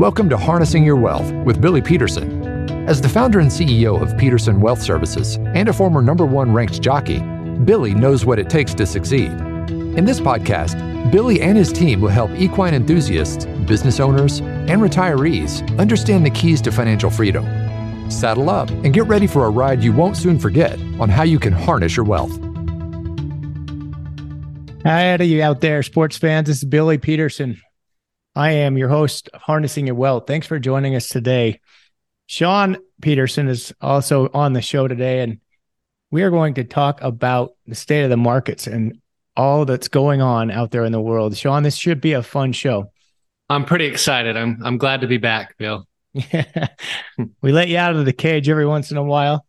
Welcome to Harnessing Your Wealth with Billy Peterson. As the founder and CEO of Peterson Wealth Services and a former number one ranked jockey, Billy knows what it takes to succeed. In this podcast, Billy and his team will help equine enthusiasts, business owners, and retirees understand the keys to financial freedom. Saddle up and get ready for a ride you won't soon forget on how you can harness your wealth. Hi to you out there, sports fans. This is Billy Peterson. I am your host of Harnessing Your Wealth. Thanks for joining us today. Shaun Peterson is also on the show today, and we are going to talk about the state of the markets and all that's going on out there in the world. Shaun, this should be a fun show. I'm pretty excited. I'm I'm glad to be back, Bill. Yeah. we let you out of the cage every once in a while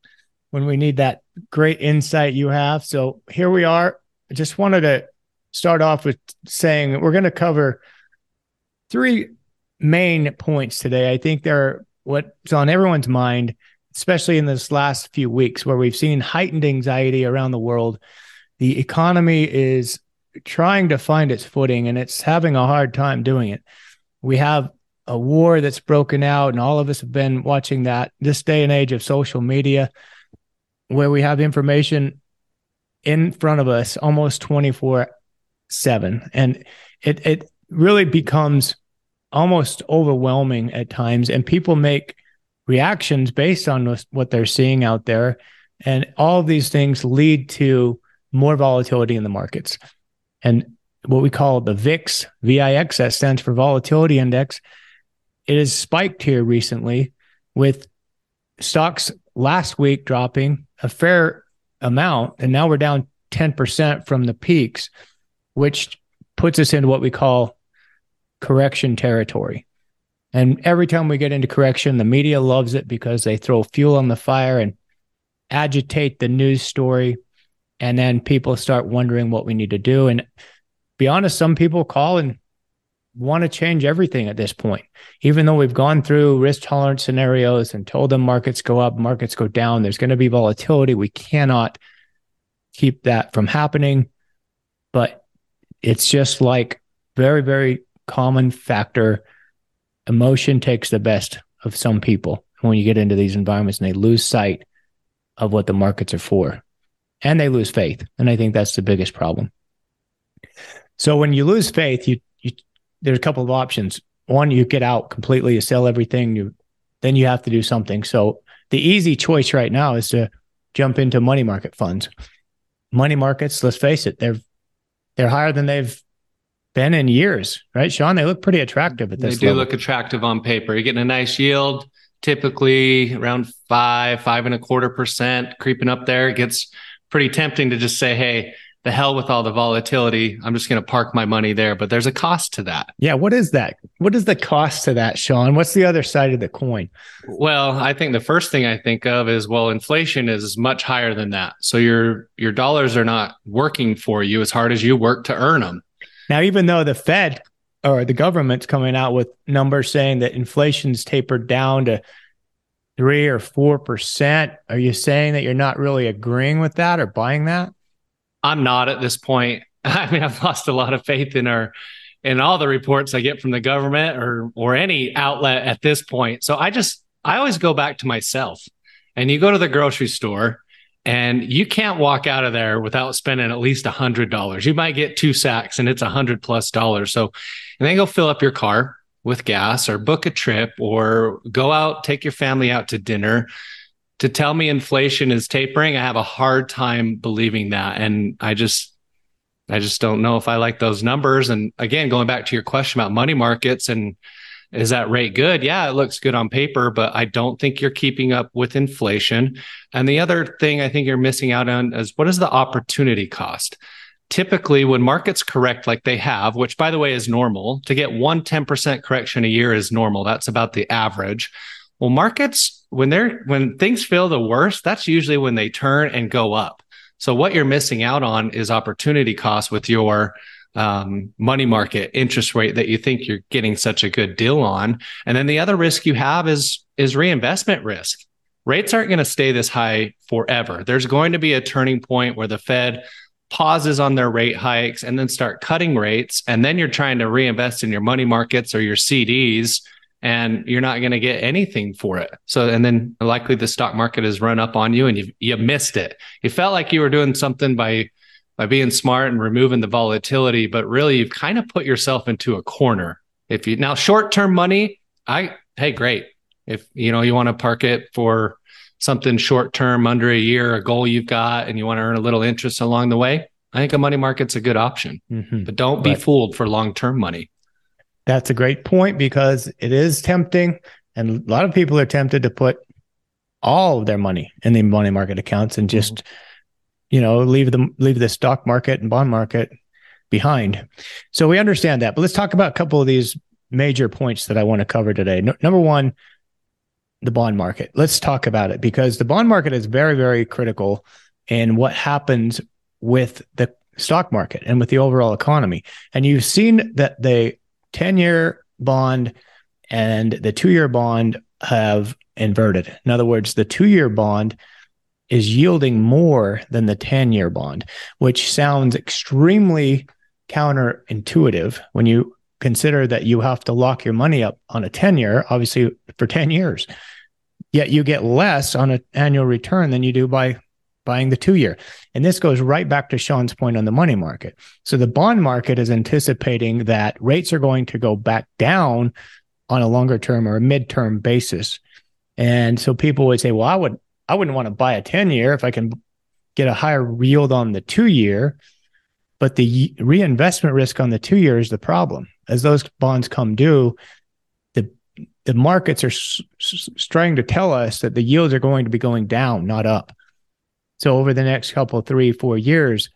when we need that great insight you have. So here we are. I just wanted to start off with saying we're going to cover three main points today. I think they're what's on everyone's mind, especially in this last few weeks where we've seen heightened anxiety around the world. The economy is trying to find its footing and it's having a hard time doing it. We have a war that's broken out, and all of us have been watching that this day and age of social media, where we have information in front of us almost 24 seven. And it, it really becomes almost overwhelming at times. And people make reactions based on what they're seeing out there. And all of these things lead to more volatility in the markets. And what we call the VIX, VIX, that stands for Volatility Index, it has spiked here recently with stocks last week dropping a fair amount. And now we're down 10% from the peaks which puts us into what we call correction territory. And every time we get into correction, the media loves it because they throw fuel on the fire and agitate the news story. And then people start wondering what we need to do. And be honest, some people call and want to change everything at this point. Even though we've gone through risk tolerance scenarios and told them markets go up, markets go down, there's going to be volatility. We cannot keep that from happening. But it's just like very, very common factor. Emotion takes the best of some people when you get into these environments and they lose sight of what the markets are for and they lose faith. And I think that's the biggest problem. So when you lose faith, you, you there's a couple of options. One, you get out completely, you sell everything, you then you have to do something. So the easy choice right now is to jump into money market funds. Money markets, let's face it, they're they're higher than they've been in years, right, Shaun? They look pretty attractive at this. They do level. look attractive on paper. You're getting a nice yield, typically around five, five and a quarter percent, creeping up there. It gets pretty tempting to just say, "Hey, the hell with all the volatility. I'm just going to park my money there." But there's a cost to that. Yeah, what is that? What is the cost to that, Shaun? What's the other side of the coin? Well, I think the first thing I think of is well, inflation is much higher than that. So your your dollars are not working for you as hard as you work to earn them. Now, even though the Fed or the government's coming out with numbers saying that inflation's tapered down to three or four percent, are you saying that you're not really agreeing with that or buying that? I'm not at this point. I mean, I've lost a lot of faith in our in all the reports I get from the government or or any outlet at this point. So I just I always go back to myself. And you go to the grocery store and you can't walk out of there without spending at least a hundred dollars. You might get two sacks and it's a hundred plus dollars. So and then go fill up your car with gas or book a trip or go out, take your family out to dinner to tell me inflation is tapering, I have a hard time believing that. And I just, I just don't know if I like those numbers. And again, going back to your question about money markets and is that rate good? Yeah, it looks good on paper, but I don't think you're keeping up with inflation. And the other thing I think you're missing out on is what is the opportunity cost? Typically, when markets correct like they have, which by the way is normal, to get one 10% correction a year is normal. That's about the average. Well, markets when they're when things feel the worst, that's usually when they turn and go up. So what you're missing out on is opportunity cost with your um, money market interest rate that you think you're getting such a good deal on. And then the other risk you have is is reinvestment risk. Rates aren't going to stay this high forever. There's going to be a turning point where the Fed pauses on their rate hikes and then start cutting rates and then you're trying to reinvest in your money markets or your CDs and you're not going to get anything for it. So, and then likely the stock market has run up on you and you you missed it. You felt like you were doing something by by being smart and removing the volatility, but really you've kind of put yourself into a corner. If you now short term money, I hey great. If you know you want to park it for something short term under a year, a goal you've got, and you want to earn a little interest along the way, I think a money market's a good option. Mm-hmm. But don't be fooled for long term money. That's a great point because it is tempting. And a lot of people are tempted to put all of their money in the money market accounts and just, mm-hmm. You know, leave them leave the stock market and bond market behind. So we understand that. But let's talk about a couple of these major points that I want to cover today. No, number one, the bond market. Let's talk about it because the bond market is very, very critical in what happens with the stock market and with the overall economy. And you've seen that the 10 year bond and the two year bond have inverted. In other words, the two year bond is yielding more than the 10 year bond, which sounds extremely counterintuitive when you consider that you have to lock your money up on a 10 year, obviously for 10 years. Yet you get less on an annual return than you do by buying the two year. And this goes right back to Shaun's point on the money market. So the bond market is anticipating that rates are going to go back down on a longer term or a midterm basis. And so people would say, well, I would I wouldn't want to buy a 10 year if I can get a higher yield on the two year. But the reinvestment risk on the two year is the problem. As those bonds come due, the the markets are s- s- trying to tell us that the yields are going to be going down, not up. So over the next couple, three, four years,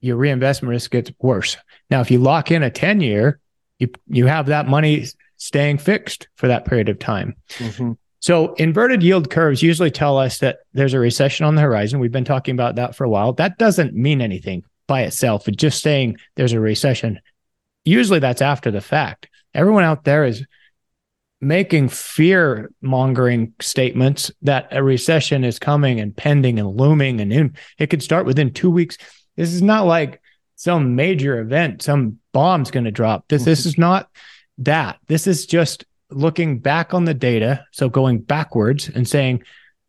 your reinvestment risk gets worse. Now, if you lock in a 10 year, you, you have that money staying fixed for that period of time. Mm-hmm. So inverted yield curves usually tell us that there's a recession on the horizon. We've been talking about that for a while. That doesn't mean anything by itself. It's just saying there's a recession. Usually that's after the fact. Everyone out there is making fear mongering statements that a recession is coming and pending and looming and in, it could start within two weeks. This is not like some major event, some bomb's going to drop. This this mm-hmm. is not that. This is just looking back on the data, so going backwards and saying,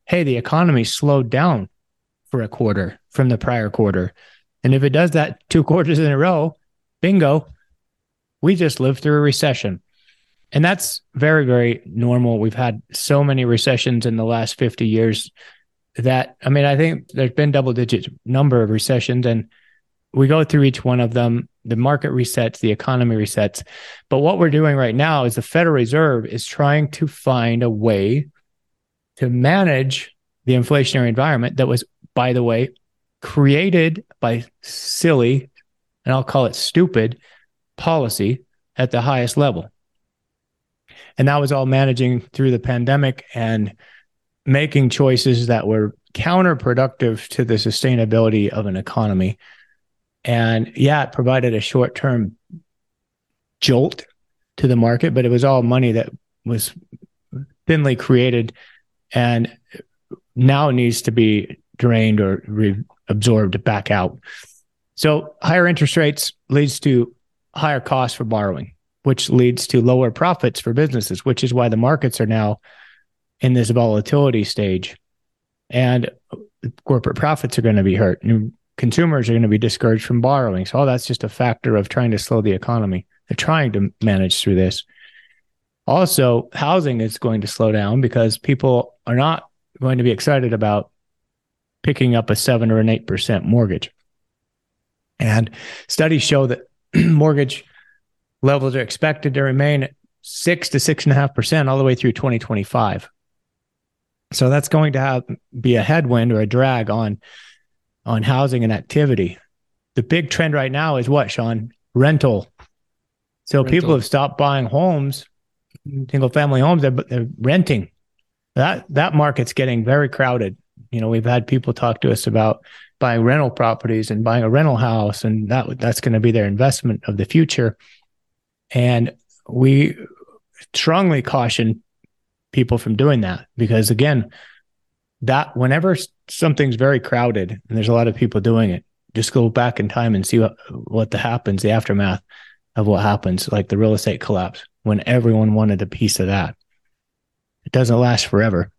"Hey, the economy slowed down for a quarter from the prior quarter." And if it does that two quarters in a row, bingo, we just lived through a recession. And that's very, very normal. We've had so many recessions in the last 50 years that, I mean, I think there's been double digit number of recessions and we go through each one of them. The market resets, the economy resets. But what we're doing right now is the Federal Reserve is trying to find a way to manage the inflationary environment that was, by the way, created by silly, and I'll call it stupid policy at the highest level. And that was all managing through the pandemic and making choices that were counterproductive to the sustainability of an economy. And yeah, it provided a short term jolt to the market, but it was all money that was thinly created and now needs to be drained or re- absorbed back out. So higher interest rates leads to higher costs for borrowing which leads to lower profits for businesses, which is why the markets are now in this volatility stage. And corporate profits are going to be hurt. And consumers are going to be discouraged from borrowing. So all that's just a factor of trying to slow the economy. They're trying to manage through this. Also, housing is going to slow down because people are not going to be excited about picking up a seven or an eight percent mortgage. And studies show that mortgage levels are expected to remain at six to six and a half percent all the way through 2025. So that's going to have be a headwind or a drag on on housing and activity. The big trend right now is what, Shaun? Rental. So Rental. people have stopped buying homes, single family homes. They're, they're renting. That that market's getting very crowded. You know, we've had people talk to us about buying rental properties and buying a rental house, and that that's going to be their investment of the future. And we strongly caution people from doing that because again, that whenever something's very crowded and there's a lot of people doing it, just go back in time and see what what the happens, the aftermath of what happens, like the real estate collapse. when everyone wanted a piece of that. It doesn't last forever.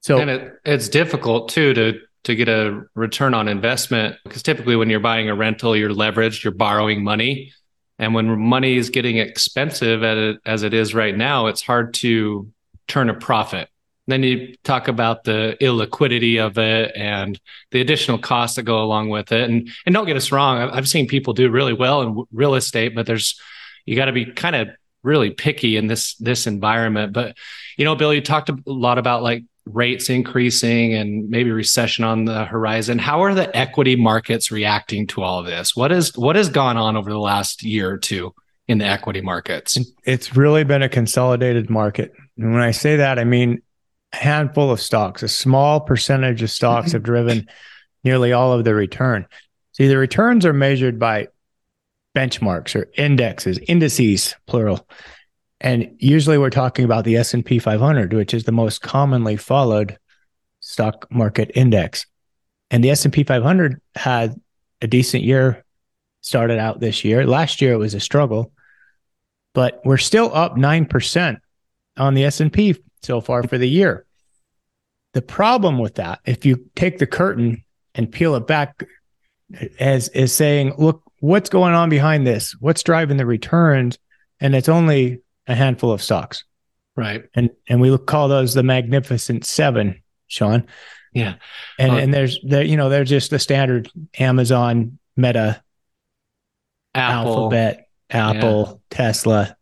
So and it, it's difficult too to to get a return on investment because typically when you're buying a rental, you're leveraged, you're borrowing money. And when money is getting expensive as it is right now, it's hard to turn a profit. Then you talk about the illiquidity of it and the additional costs that go along with it. And and don't get us wrong, I've seen people do really well in real estate, but there's you got to be kind of really picky in this this environment. But you know, Bill, you talked a lot about like rates increasing and maybe recession on the horizon. How are the equity markets reacting to all of this? What is what has gone on over the last year or two in the equity markets? It's really been a consolidated market. And when I say that, I mean handful of stocks, a small percentage of stocks mm-hmm. have driven nearly all of the return. See, the returns are measured by benchmarks or indexes, indices, plural. And usually we're talking about the S&P 500, which is the most commonly followed stock market index. And the S&P 500 had a decent year started out this year. Last year it was a struggle, but we're still up 9% on the S&P so far for the year. The problem with that, if you take the curtain and peel it back as is saying, look, what's going on behind this? What's driving the returns? And it's only a handful of stocks. Right. And and we call those the magnificent seven, Shaun. Yeah. And and there's there, you know, they're just the standard Amazon, Meta, Apple, Alphabet, Apple, yeah. Tesla,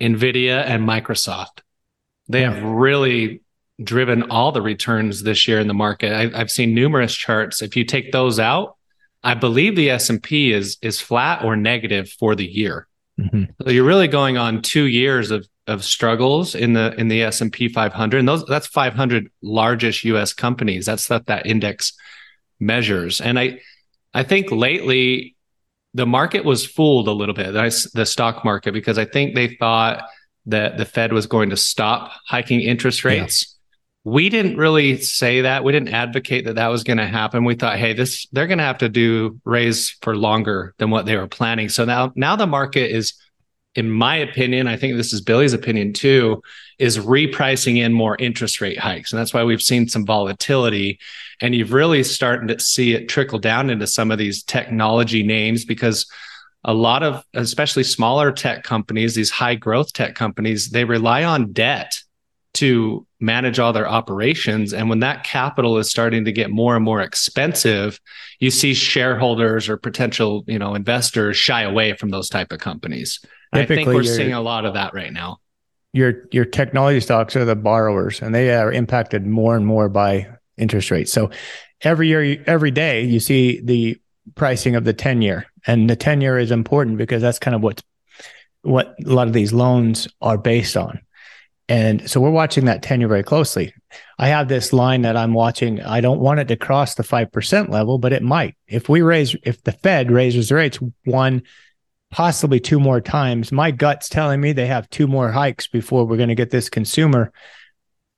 Nvidia, and Microsoft. They have really driven all the returns this year in the market. I, have seen numerous charts. If you take those out, I believe the S and P is is flat or negative for the year. Mm-hmm. So you're really going on two years of of struggles in the in the S and P 500, and those that's 500 largest U.S. companies. That's what that index measures. And I I think lately the market was fooled a little bit, the stock market, because I think they thought that the Fed was going to stop hiking interest rates. Yeah we didn't really say that. We didn't advocate that that was going to happen. We thought, hey, this they're going to have to do raise for longer than what they were planning. So now, now the market is, in my opinion, I think this is Billy's opinion too, is repricing in more interest rate hikes, and that's why we've seen some volatility. And you've really starting to see it trickle down into some of these technology names because a lot of, especially smaller tech companies, these high growth tech companies, they rely on debt to manage all their operations. And when that capital is starting to get more and more expensive, you see shareholders or potential, you know, investors shy away from those type of companies. I think we're seeing a lot of that right now. Your your technology stocks are the borrowers, and they are impacted more and more by interest rates. So every year, every day, you see the pricing of the ten year, and the tenure is important because that's kind of what what a lot of these loans are based on. And so we're watching that tenure very closely. I have this line that I'm watching. I don't want it to cross the 5% level, but it might. If we raise, if the Fed raises rates one, possibly two more times, my gut's telling me they have two more hikes before we're going to get this consumer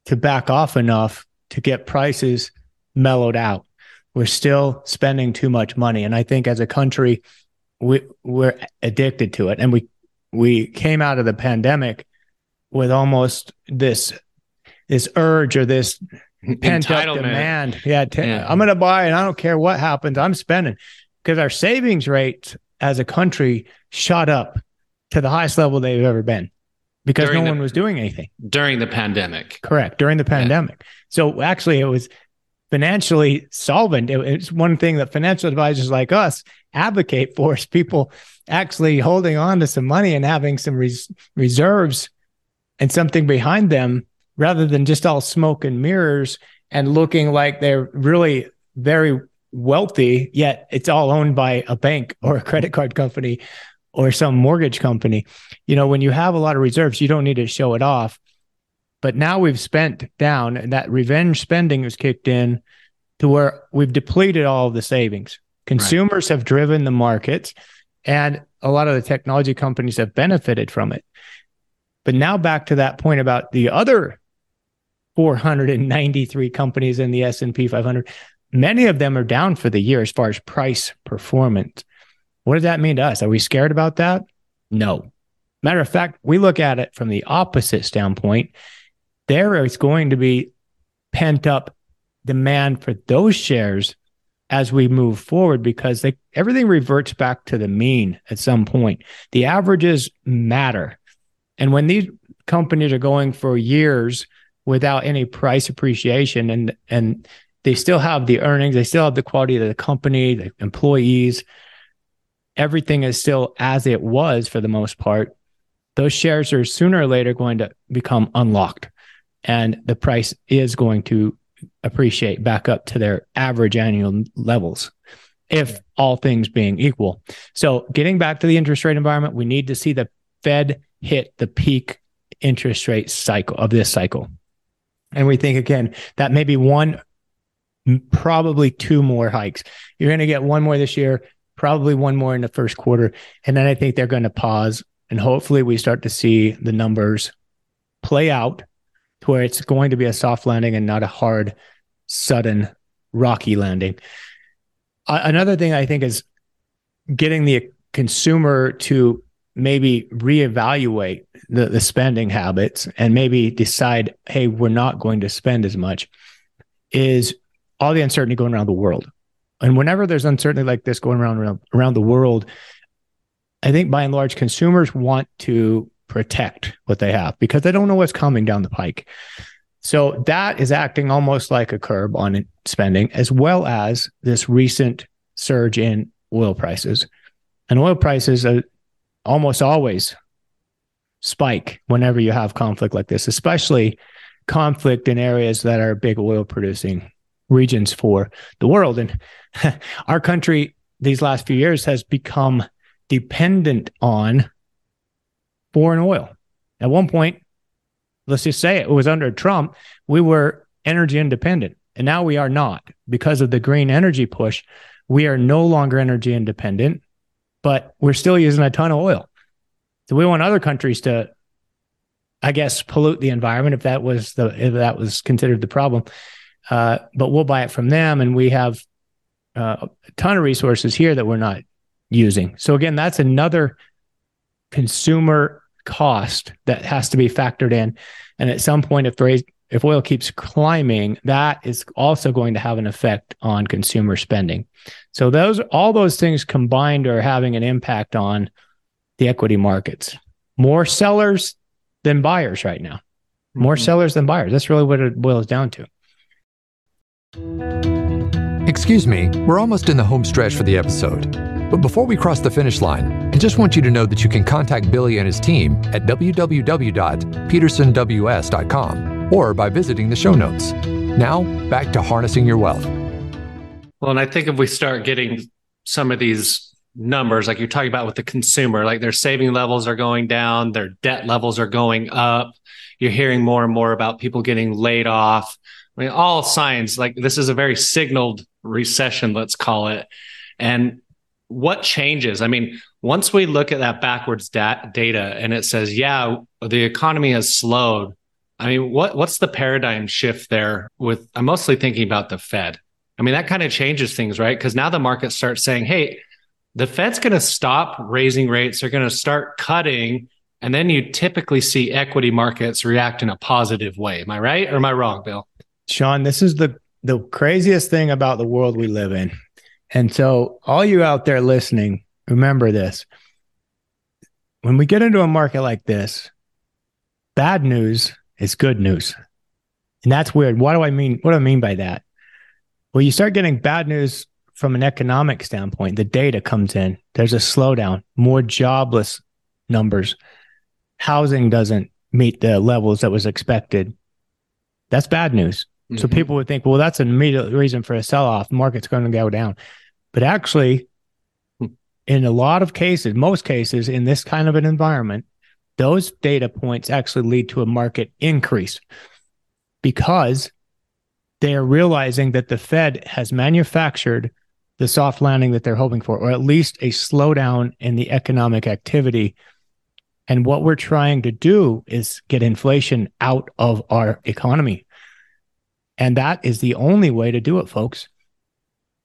to back off enough to get prices mellowed out. We're still spending too much money. And I think as a country, we, we're addicted to it. And we, we came out of the pandemic with almost this this urge or this pent up demand. Yeah, t- yeah, I'm going to buy, and I don't care what happens. I'm spending because our savings rate as a country shot up to the highest level they've ever been because during no the, one was doing anything during the pandemic. Correct during the pandemic. Yeah. So actually, it was financially solvent. It, it's one thing that financial advisors like us advocate for is people actually holding on to some money and having some res- reserves and something behind them rather than just all smoke and mirrors and looking like they're really very wealthy, yet it's all owned by a bank or a credit card company or some mortgage company. You know, when you have a lot of reserves, you don't need to show it off. But now we've spent down and that revenge spending has kicked in to where we've depleted all of the savings. Consumers right. have driven the markets and a lot of the technology companies have benefited from it. But now back to that point about the other 493 companies in the S&P 500, many of them are down for the year as far as price performance. What does that mean to us? Are we scared about that? No. Matter of fact, we look at it from the opposite standpoint. There is going to be pent up demand for those shares as we move forward because they, everything reverts back to the mean at some point. The averages matter. And when these companies are going for years without any price appreciation and and they still have the earnings, they still have the quality of the company, the employees, everything is still as it was for the most part. Those shares are sooner or later going to become unlocked and the price is going to appreciate back up to their average annual levels if all things being equal. So, getting back to the interest rate environment, we need to see the Fed hit the peak interest rate cycle of this cycle. And we think again that maybe one, probably two more hikes. You're going to get one more this year, probably one more in the first quarter. And then I think they're going to pause and hopefully we start to see the numbers play out to where it's going to be a soft landing and not a hard, sudden, rocky landing. Uh, another thing I think is getting the consumer to maybe reevaluate the, the spending habits and maybe decide, hey, we're not going to spend as much, is all the uncertainty going around the world. And whenever there's uncertainty like this going around around, around the world, I think by and large, consumers want to protect what they have because they don't know what's coming down the pike. So that is acting almost like a curb on spending, as well as this recent surge in oil prices. And oil prices are almost always spike whenever you have conflict like this, especially conflict in areas that are big oil producing regions for the world. And our country these last few years has become dependent on foreign oil. At one point, let's just say it, was under Trump, we were energy independent. And now we are not because of the green energy push. We are no longer energy independent, but we're still using a ton of oil. So we want other countries to, I guess, pollute the environment if that was the if that was considered the problem. Uh, but we'll buy it from them, and we have uh, a ton of resources here that we're not using. So again, that's another consumer cost that has to be factored in. And at some point, if the if oil keeps climbing, that is also going to have an effect on consumer spending. So those all those things combined are having an impact on the equity markets. More sellers than buyers right now. More mm-hmm. sellers than buyers. That's really what it boils down to. Excuse me, we're almost in the home stretch for the episode. But before we cross the finish line, I just want you to know that you can contact Billy and his team at www.petersonws.com or by visiting the show notes. Now, back to harnessing your wealth. Well, and I think if we start getting some of these numbers, like you're talking about with the consumer, like their saving levels are going down, their debt levels are going up. You're hearing more and more about people getting laid off. I mean, all signs like this is a very signaled recession, let's call it. And what changes? I mean, once we look at that backwards dat- data and it says, yeah, the economy has slowed. I mean, what what's the paradigm shift there? With I'm mostly thinking about the Fed. I mean, that kind of changes things, right? Because now the market starts saying, hey, the Fed's going to stop raising rates. They're going to start cutting. And then you typically see equity markets react in a positive way. Am I right or am I wrong, Bill? Shaun, this is the the craziest thing about the world we live in. And so, all you out there listening, remember this. When we get into a market like this, bad news is good news. And that's weird. What do I mean? What do I mean by that? Well, you start getting bad news from an economic standpoint. The data comes in, there's a slowdown, more jobless numbers. Housing doesn't meet the levels that was expected. That's bad news. Mm-hmm. So people would think, well, that's an immediate reason for a sell off. Market's going to go down. But actually, hmm. in a lot of cases, most cases in this kind of an environment, those data points actually lead to a market increase because they are realizing that the Fed has manufactured the soft landing that they're hoping for, or at least a slowdown in the economic activity. And what we're trying to do is get inflation out of our economy. And that is the only way to do it, folks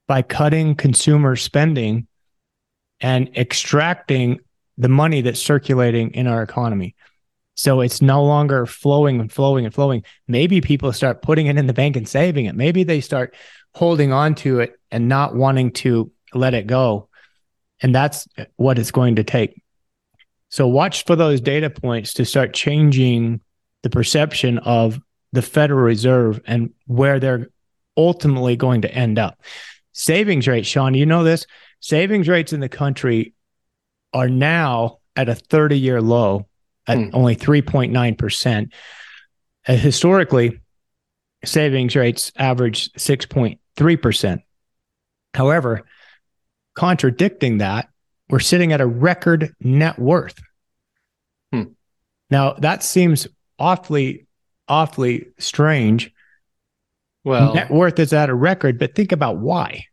by cutting consumer spending and extracting the money that's circulating in our economy. So it's no longer flowing and flowing and flowing. Maybe people start putting it in the bank and saving it. Maybe they start holding on to it and not wanting to let it go. And that's what it's going to take. So watch for those data points to start changing the perception of the Federal Reserve and where they're ultimately going to end up. Savings rates, Shaun, you know this? Savings rates in the country are now at a 30 year low at hmm. only 3.9%. Uh, historically, savings rates average 6.3%. However, contradicting that, we're sitting at a record net worth. Hmm. Now, that seems awfully, awfully strange. Well, net worth is at a record, but think about why.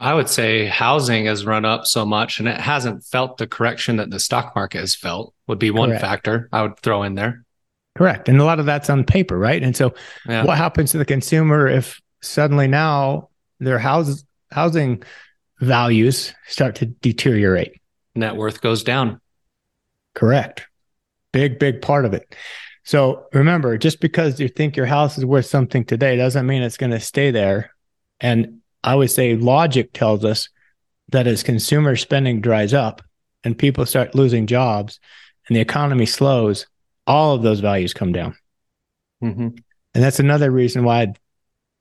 I would say housing has run up so much and it hasn't felt the correction that the stock market has felt, would be one Correct. factor I would throw in there. Correct. And a lot of that's on paper, right? And so yeah. what happens to the consumer if suddenly now their house, housing values start to deteriorate? Net worth goes down. Correct. Big, big part of it. So remember, just because you think your house is worth something today doesn't mean it's going to stay there. And I would say logic tells us that as consumer spending dries up and people start losing jobs and the economy slows, all of those values come down. Mm-hmm. And that's another reason why I'd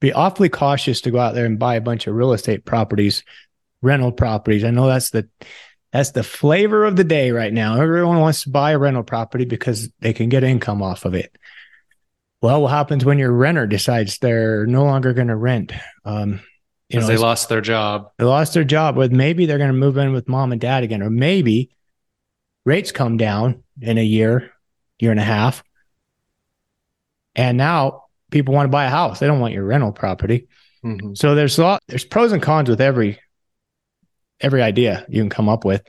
be awfully cautious to go out there and buy a bunch of real estate properties, rental properties. I know that's the that's the flavor of the day right now. Everyone wants to buy a rental property because they can get income off of it. Well, what happens when your renter decides they're no longer going to rent? Um, you know, they lost their job. They lost their job. With maybe they're going to move in with mom and dad again, or maybe rates come down in a year, year and a half, and now people want to buy a house. They don't want your rental property. Mm-hmm. So there's a lot. There's pros and cons with every every idea you can come up with,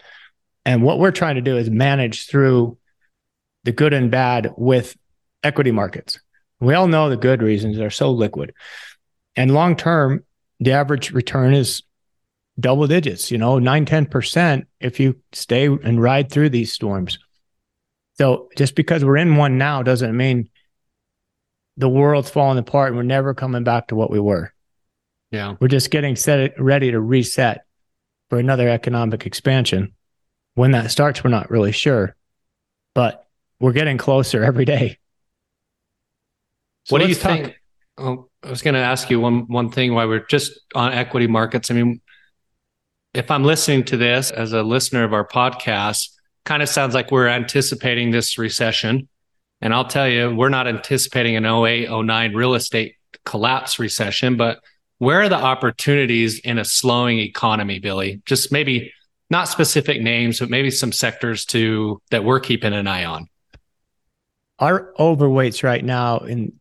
and what we're trying to do is manage through the good and bad with equity markets. We all know the good reasons they're so liquid, and long term the average return is double digits, you know, nine, 10% if you stay and ride through these storms. So just because we're in one now doesn't mean the world's falling apart and we're never coming back to what we were. Yeah. We're just getting set ready to reset for another economic expansion. When that starts, we're not really sure, but we're getting closer every day. So what do you talk- think? Oh, I was going to ask you one one thing while we're just on equity markets. I mean, if I'm listening to this as a listener of our podcast, kind of sounds like we're anticipating this recession. And I'll tell you, we're not anticipating an 08, 09 real estate collapse recession, but where are the opportunities in a slowing economy, Billy? Just maybe not specific names, but maybe some sectors to that we're keeping an eye on. Our overweights right now in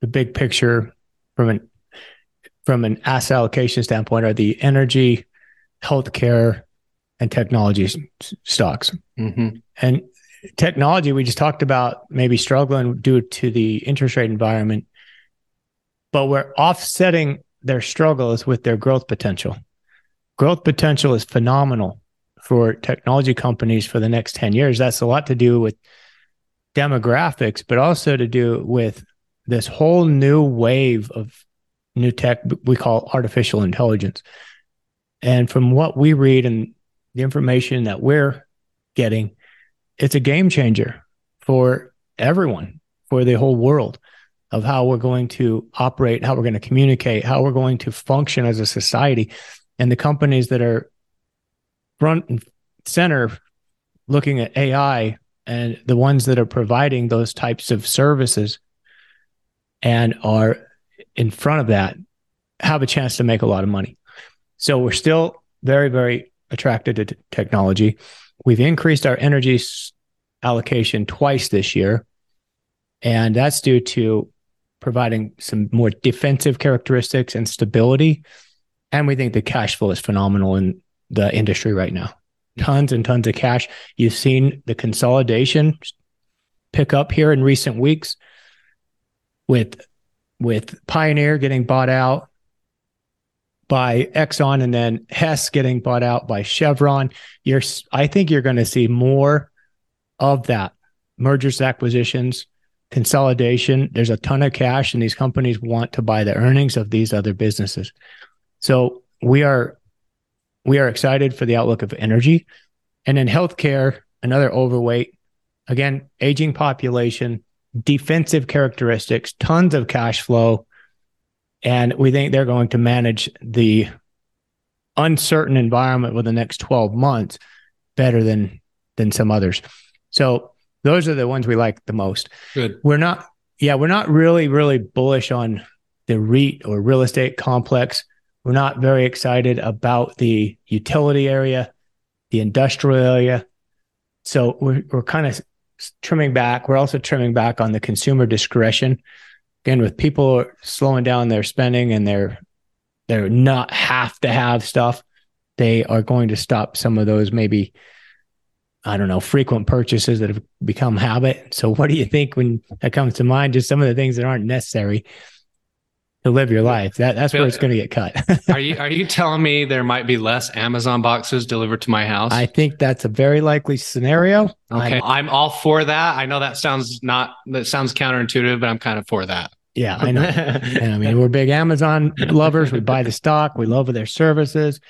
the big picture from an from an asset allocation standpoint are the energy, healthcare, and technology stocks. Mm-hmm. And technology, we just talked about maybe struggling due to the interest rate environment, but we're offsetting their struggle is with their growth potential. Growth potential is phenomenal for technology companies for the next 10 years. That's a lot to do with demographics, but also to do with this whole new wave of new tech we call artificial intelligence. And from what we read and the information that we're getting, it's a game changer for everyone, for the whole world of how we're going to operate, how we're going to communicate, how we're going to function as a society. And the companies that are front and center looking at AI and the ones that are providing those types of services and are in front of that have a chance to make a lot of money. So we're still very, very attracted to t- technology. We've increased our energy allocation twice this year, and that's due to providing some more defensive characteristics and stability. And we think the cash flow is phenomenal in the industry right now. Tons and tons of cash. You've seen the consolidation pick up here in recent weeks with with Pioneer getting bought out, by Exxon and then Hess getting bought out by Chevron, you're I think you're going to see more of that mergers, acquisitions, consolidation. There's a ton of cash, and these companies want to buy the earnings of these other businesses. So we are we are excited for the outlook of energy, and in healthcare, another overweight. Again, aging population, defensive characteristics, tons of cash flow, and we think they're going to manage the uncertain environment with the next 12 months better than than some others. So those are the ones we like the most. Good. We're not, yeah, we're not really, really bullish on the REIT or real estate complex. We're not very excited about the utility area, the industrial area. So we're, we're kind of trimming back. We're also trimming back on the consumer discretion. Again, with people slowing down their spending and they're they're not have to have stuff, they are going to stop some of those maybe I don't know, frequent purchases that have become habit. So what do you think when that comes to mind? Just some of the things that aren't necessary to live your life. That that's where it's going to get cut. are you are you telling me there might be less Amazon boxes delivered to my house? I think that's a very likely scenario. Okay, I'm, I'm all for that. I know that sounds not that sounds counterintuitive, but I'm kind of for that. Yeah, I know. I mean, we're big Amazon lovers. We buy the stock. We love their services.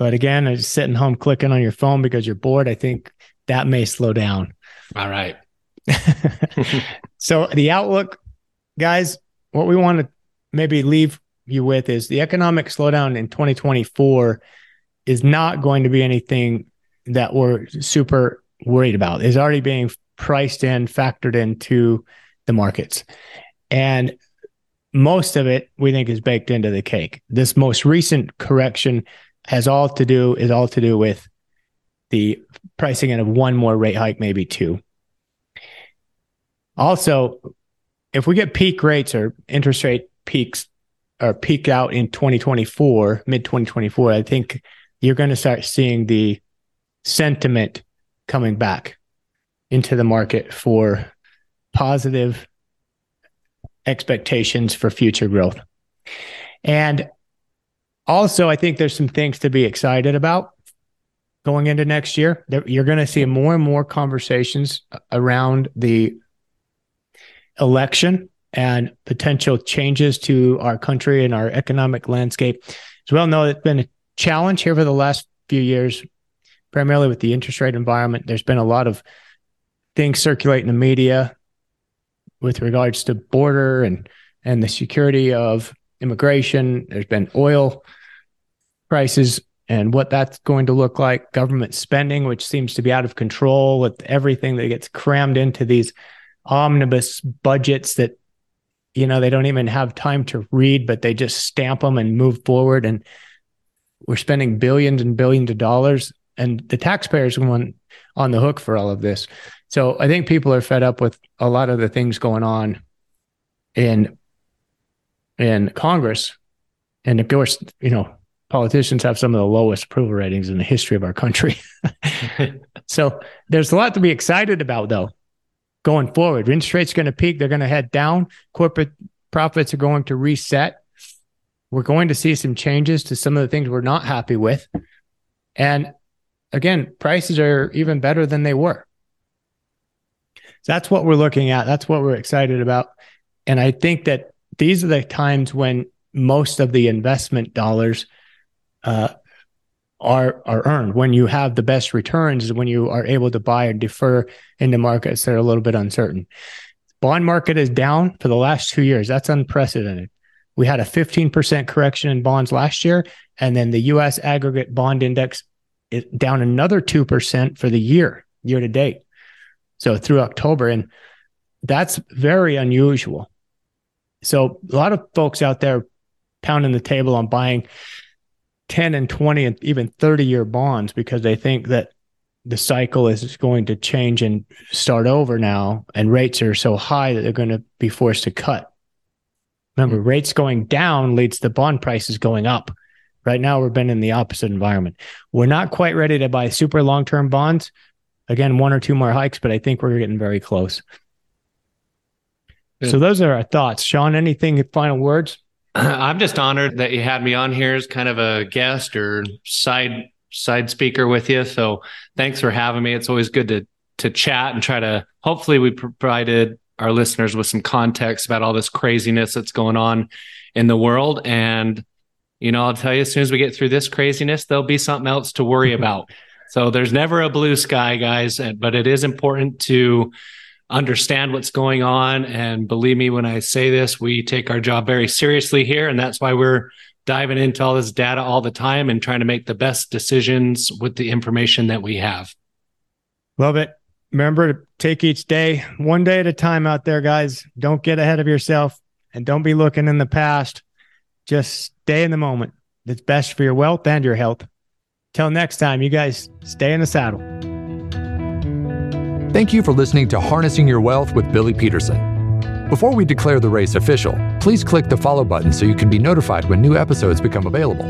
But again, just sitting home clicking on your phone because you're bored, I think that may slow down. All right. so the outlook, guys, what we want to maybe leave you with is the economic slowdown in 2024 is not going to be anything that we're super worried about. Is already being priced in, factored into the markets. And most of it we think is baked into the cake. This most recent correction has all to do is all to do with the pricing in of one more rate hike, maybe two. Also, if we get peak rates or interest rate peaks or peak out in 2024, mid 2024, I think you're going to start seeing the sentiment coming back into the market for positive expectations for future growth. And also, I think there's some things to be excited about going into next year. You're going to see more and more conversations around the election and potential changes to our country and our economic landscape. As well know, it's been a challenge here for the last few years, primarily with the interest rate environment. There's been a lot of things circulating in the media with regards to border and and the security of immigration. There's been oil prices and what that's going to look like, government spending, which seems to be out of control with everything that gets crammed into these omnibus budgets that, you know, they don't even have time to read, but they just stamp them and move forward. And we're spending billions and billions of dollars, and the taxpayers going on the hook for all of this. So I think people are fed up with a lot of the things going on in in Congress. And of course, you know, politicians have some of the lowest approval ratings in the history of our country. so there's a lot to be excited about, though, going forward. Interest rates are going to peak, they're going to head down. Corporate profits are going to reset. We're going to see some changes to some of the things we're not happy with. And again, prices are even better than they were. So that's what we're looking at. That's what we're excited about. And I think that these are the times when most of the investment dollars uh, are are earned. When you have the best returns is when you are able to buy and defer into markets that are a little bit uncertain. Bond market is down for the last two years. That's unprecedented. We had a 15% correction in bonds last year, and then the U.S. aggregate bond index is down another two percent for the year, year to date. So through October, and that's very unusual. So a lot of folks out there pounding the table on buying 10 and 20 and even 30 year bonds because they think that the cycle is going to change and start over now and rates are so high that they're going to be forced to cut. Remember mm-hmm. rates going down leads to bond prices going up. Right now we've been in the opposite environment. We're not quite ready to buy super long term bonds. Again one or two more hikes but i think we're getting very close. So those are our thoughts. Shaun anything final words I'm just honored that you had me on here as kind of a guest or side side speaker with you. So thanks for having me. It's always good to to chat and try to hopefully we provided our listeners with some context about all this craziness that's going on in the world. And you know, I'll tell you, as soon as we get through this craziness, there'll be something else to worry about. so there's never a blue sky, guys, but it is important to understand what's going on. And believe me, when I say this, we take our job very seriously here. And that's why we're diving into all this data all the time and trying to make the best decisions with the information that we have. Love it. Remember to take each day one day at a time out there, guys. Don't get ahead of yourself and don't be looking in the past. Just stay in the moment. It's best for your wealth and your health. Till next time, you guys stay in the saddle. Thank you for listening to Harnessing Your Wealth with Billy Peterson. Before we declare the race official, please click the follow button so you can be notified when new episodes become available.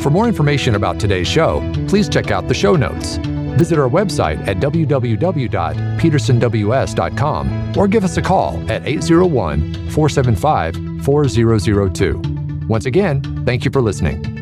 For more information about today's show, please check out the show notes. Visit our website at www.petersonws.com or give us a call at 801 475 4002. Once again, thank you for listening.